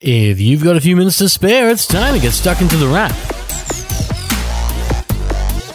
If you've got a few minutes to spare, it's time to get stuck into the wrap.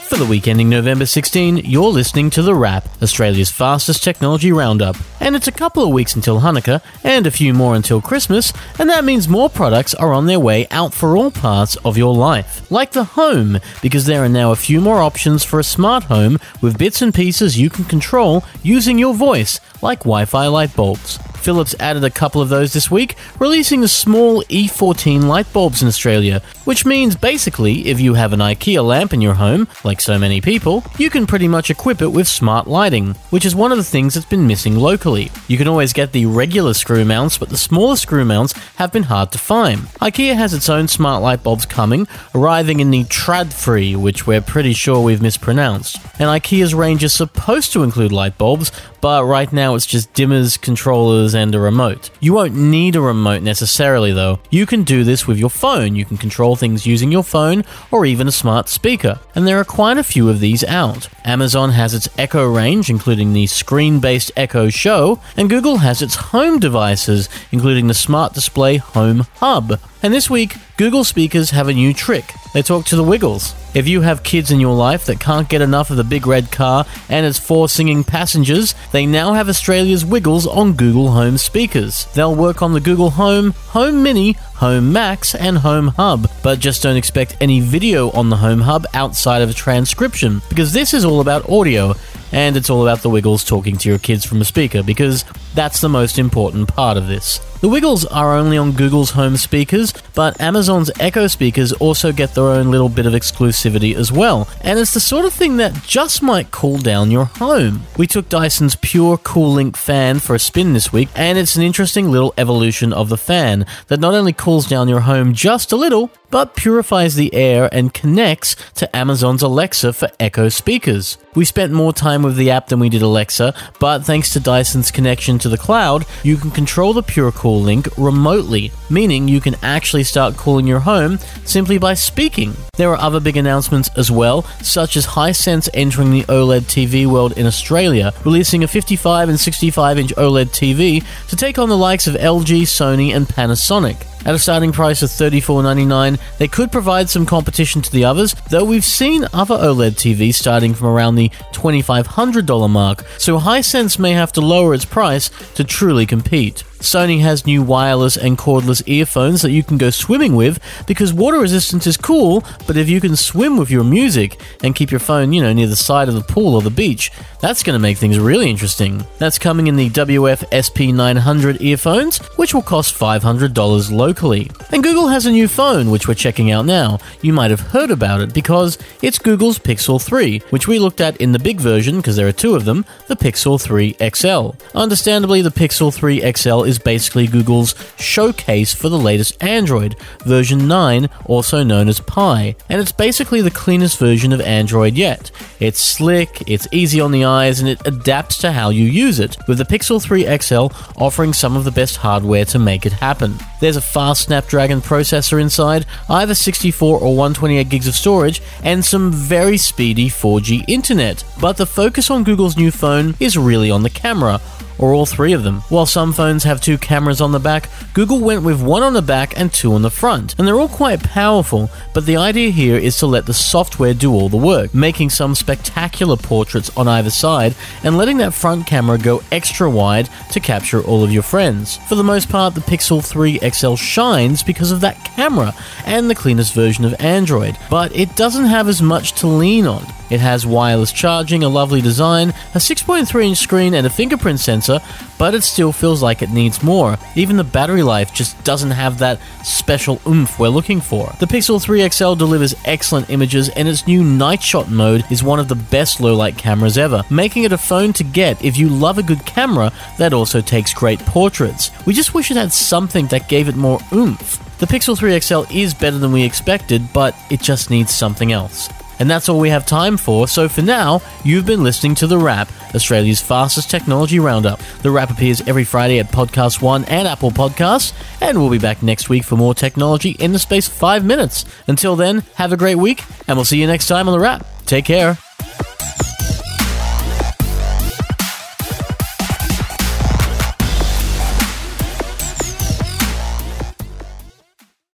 For the week ending November 16, you're listening to The Wrap, Australia's fastest technology roundup. And it's a couple of weeks until Hanukkah, and a few more until Christmas, and that means more products are on their way out for all parts of your life. Like the home, because there are now a few more options for a smart home with bits and pieces you can control using your voice, like Wi Fi light bulbs. Philips added a couple of those this week, releasing the small E14 light bulbs in Australia, which means basically if you have an IKEA lamp in your home, like so many people, you can pretty much equip it with smart lighting, which is one of the things that's been missing locally. You can always get the regular screw mounts, but the smaller screw mounts have been hard to find. IKEA has its own smart light bulbs coming, arriving in the Trådfri, which we're pretty sure we've mispronounced. And IKEA's range is supposed to include light bulbs, but right now it's just dimmers, controllers, and a remote. You won't need a remote necessarily though. You can do this with your phone. You can control things using your phone or even a smart speaker. And there are quite a few of these out. Amazon has its Echo range, including the screen based Echo Show, and Google has its home devices, including the Smart Display Home Hub. And this week, Google speakers have a new trick. They talk to the Wiggles. If you have kids in your life that can't get enough of the big red car and its four singing passengers, they now have Australia's Wiggles on Google Home speakers. They'll work on the Google Home, Home Mini, Home Max, and Home Hub, but just don't expect any video on the Home Hub outside of a transcription, because this is all about audio and it's all about the Wiggles talking to your kids from a speaker because that's the most important part of this. The Wiggles are only on Google's home speakers, but Amazon's Echo speakers also get their own little bit of exclusivity as well, and it's the sort of thing that just might cool down your home. We took Dyson's Pure Cool Link fan for a spin this week, and it's an interesting little evolution of the fan that not only cools down your home just a little, but purifies the air and connects to Amazon's Alexa for Echo speakers. We spent more time with the app than we did Alexa, but thanks to Dyson's connection to the cloud, you can control the Pure Cool Link remotely, meaning you can actually start cooling your home simply by speaking. There are other big announcements as well, such as Hisense entering the OLED TV world in Australia, releasing a 55 and 65 inch OLED TV to take on the likes of LG, Sony, and Panasonic. At a starting price of $34.99, they could provide some competition to the others, though we've seen other OLED TVs starting from around the $2,500 mark, so Hisense may have to lower its price to truly compete. Sony has new wireless and cordless earphones that you can go swimming with because water resistance is cool, but if you can swim with your music and keep your phone, you know, near the side of the pool or the beach, that's going to make things really interesting. That's coming in the WF SP900 earphones, which will cost $500 locally. And Google has a new phone, which we're checking out now. You might have heard about it because it's Google's Pixel 3, which we looked at in the big version, because there are two of them, the Pixel 3 XL. Understandably, the Pixel 3 XL is basically Google's showcase for the latest Android, version 9, also known as Pie, and it's basically the cleanest version of Android yet. It's slick, it's easy on the eyes, and it adapts to how you use it, with the Pixel 3 XL offering some of the best hardware to make it happen. There's a fast Snapdragon processor inside, either 64 or 128 gigs of storage, and some very speedy 4G internet. But the focus on Google's new phone is really on the camera, or all three of them. While some phones have two cameras on the back, Google went with one on the back and two on the front. And they're all quite powerful, but the idea here is to let the software do all the work, making some spectacular portraits on either side and letting that front camera go extra wide to capture all of your friends. For the most part, the Pixel 3 XL shines because of that camera and the cleanest version of Android, but it doesn't have as much to lean on. It has wireless charging, a lovely design, a 6.3 inch screen, and a fingerprint sensor, but it still feels like it needs more. Even the battery life just doesn't have that special oomph we're looking for. The Pixel 3 XL delivers excellent images, and its new night shot mode is one of the best low light cameras ever, making it a phone to get if you love a good camera that also takes great portraits. We just wish it had something that gave it more oomph. The Pixel 3 XL is better than we expected, but it just needs something else. And that's all we have time for, so for now, you've been listening to The Wrap, Australia's fastest technology roundup. The Wrap appears every Friday at Podcast One and Apple Podcasts, and we'll be back next week for more technology in the space of five minutes. Until then, have a great week, and we'll see you next time on The Wrap. Take care.